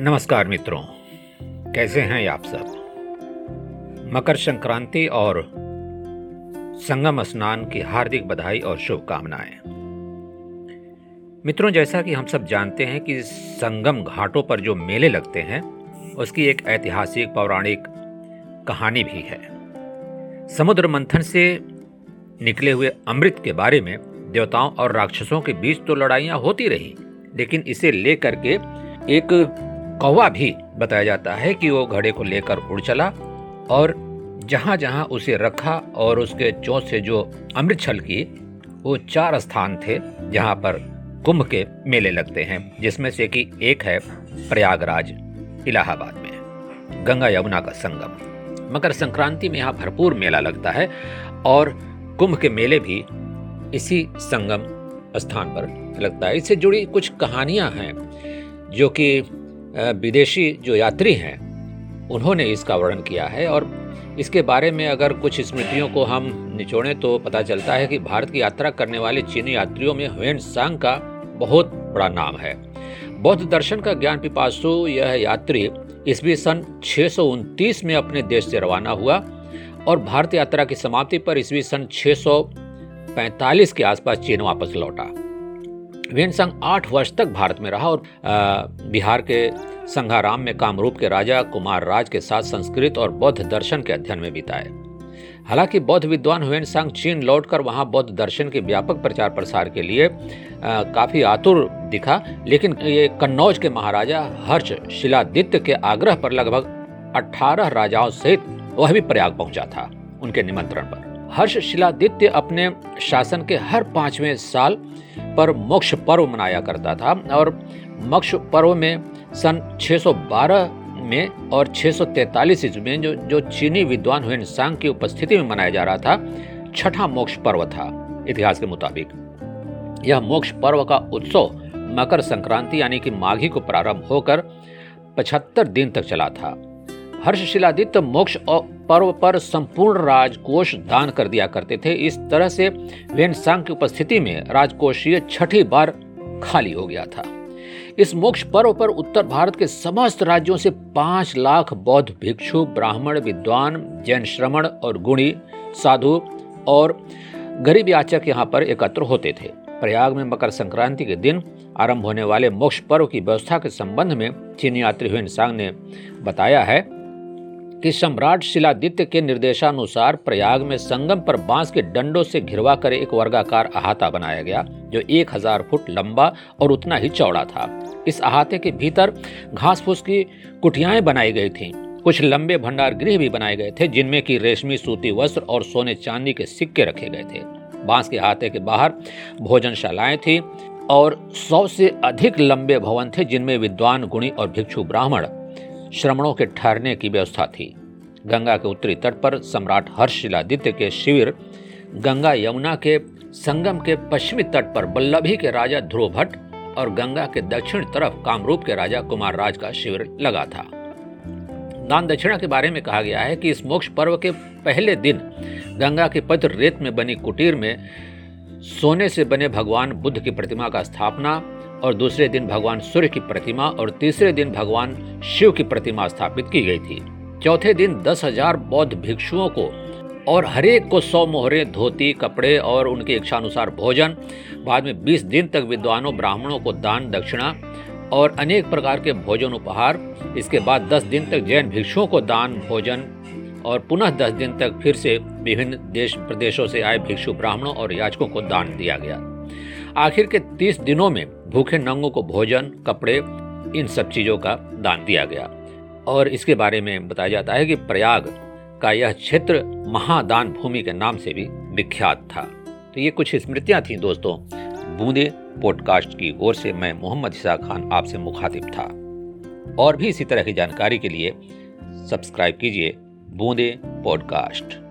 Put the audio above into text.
नमस्कार मित्रों। कैसे हैं आप सब? मकर संक्रांति और संगम स्नान की हार्दिक बधाई और शुभकामनाएँ। मित्रों, जैसा कि हम सब जानते हैं कि संगम घाटों पर जो मेले लगते हैं, उसकी एक ऐतिहासिक पौराणिक कहानी भी है। समुद्र मंथन से निकले हुए अमृत के बारे में देवताओं और राक्षसों के बीच तो लड़ाइयाँ होती रही, लेकिन इसे लेकर के एक कौवा भी बताया जाता है कि वो घड़े को लेकर उड़ चला और जहाँ जहाँ उसे रखा और उसके चोट से जो अमृत छल की, वो चार स्थान थे जहाँ पर कुंभ के मेले लगते हैं, जिसमें से कि एक है प्रयागराज, इलाहाबाद में। गंगा यमुना का संगम। मकर संक्रांति में यहाँ भरपूर मेला लगता है और कुंभ के मेले भी इसी संगम स्थान पर लगता है। इससे जुड़ी कुछ कहानियाँ हैं, जो कि विदेशी जो यात्री हैं, उन्होंने इसका वर्णन किया है और इसके बारे में अगर कुछ स्मृतियों को हम निचोड़ें तो पता चलता है कि भारत की यात्रा करने वाले चीनी यात्रियों में हुएन सांग का बहुत बड़ा नाम है। बौद्ध दर्शन का ज्ञान पिपासु यह यात्री ईस्वी सन छः सौ उनतीस में अपने देश से रवाना हुआ और भारत यात्रा की समाप्ति पर ईस्वी सन 645 के आसपास चीन वापस लौटा। वेनसंग आठ वर्ष तक भारत में रहा और बिहार के संघाराम में कामरूप के राजा कुमार राज के साथ संस्कृत और बौद्ध दर्शन के अध्ययन में बिताए। हालाँकि बौद्ध विद्वान हुएन सांग चीन लौटकर वहाँ बौद्ध दर्शन के व्यापक प्रचार प्रसार के लिए आ, काफ़ी आतुर दिखा लेकिन ये कन्नौज के महाराजा हर्ष शिलादित्य के आग्रह पर लगभग 18 राजाओं सहित वह भी प्रयाग पहुँचा था उनके निमंत्रण पर। हर्ष शिलादित्य अपने शासन के हर पाँचवें साल पर मोक्ष पर्व मनाया करता था और मोक्ष पर्व में सन 612 में और 643 ईस्वी में जो जो चीनी विद्वान हुए सांग की उपस्थिति में मनाया जा रहा था, छठा मोक्ष पर्व था इतिहास के मुताबिक। यह मोक्ष पर्व का उत्सव मकर संक्रांति यानी कि माघी को प्रारंभ होकर पचहत्तर दिन तक चला था। हर्षशिलादित्य मोक्ष पर्व पर संपूर्ण राजकोष दान कर दिया करते थे। इस तरह से वेनसांग की उपस्थिति में राजकोषीय छठी बार खाली हो गया था। इस मोक्ष पर्व पर उत्तर भारत के समस्त राज्यों से पाँच लाख बौद्ध भिक्षु, ब्राह्मण, विद्वान, जैन श्रमण और गुणी, साधु और गरीब याचक यहाँ पर एकत्र होते थे। प्रयाग में मकर संक्रांति के दिन आरंभ होने वाले मोक्ष पर्व की व्यवस्था के संबंध में चीनी यात्री हुए ने बताया है कि सम्राट शिलादित्य के निर्देशानुसार प्रयाग में संगम पर बाँस के डंडों से घिरवा कर एक वर्गाकार अहाता बनाया गया, जो एक हज़ार फुट लंबा और उतना ही चौड़ा था। इस अहाते के भीतर घास फूस की कुटियाएँ बनाई गई थीं। कुछ लंबे भंडार गृह भी बनाए गए थे, जिनमें की रेशमी सूती वस्त्र और सोने चांदी के सिक्के रखे गए थे। बाँस के अहाते के बाहर भोजनशालाएँ थी और सौ से अधिक लंबे भवन थे, जिनमें विद्वान, गुणी और भिक्षु ब्राह्मण श्रमणों के ठहरने की व्यवस्था थी। गंगा के उत्तरी तट पर सम्राट हर्षिलादित्य के शिविर, गंगा यमुना के संगम के पश्चिमी तट पर बल्लभी के राजा ध्रुव भट्ट और गंगा के दक्षिण तरफ़ कामरूप के राजा कुमार राज का शिविर लगा था। दान दक्षिणा के बारे में कहा गया है कि इस मोक्ष पर्व के पहले दिन गंगा के पत्र रेत में बनी कुटीर में सोने से बने भगवान बुद्ध की प्रतिमा का स्थापना और दूसरे दिन भगवान सूर्य की प्रतिमा और तीसरे दिन भगवान शिव की प्रतिमा स्थापित की गई थी। चौथे दिन दस हज़ार बौद्ध भिक्षुओं को और हरेक को सौ मोहरे, धोती, कपड़े और उनके इच्छानुसार भोजन, बाद में बीस दिन तक विद्वानों, ब्राह्मणों को दान, दक्षिणा और अनेक प्रकार के भोजन उपहार, इसके बाद दस दिन तक जैन भिक्षुओं को दान, भोजन और पुनः दस दिन तक फिर से विभिन्न देश प्रदेशों से आए भिक्षु ब्राह्मणों और याचकों को दान दिया गया। आखिर के तीस दिनों में भूखे नंगों को भोजन, कपड़े, इन सब चीज़ों का दान दिया गया। और इसके बारे में बताया जाता है कि प्रयाग का यह क्षेत्र महादान भूमि के नाम से भी विख्यात था। तो ये कुछ स्मृतियाँ थी दोस्तों। बूंदे पॉडकास्ट की ओर से मैं मोहम्मद हिसा खान आपसे मुखातिब था। और भी इसी तरह की जानकारी के लिए सब्सक्राइब कीजिए बूंदे पॉडकास्ट।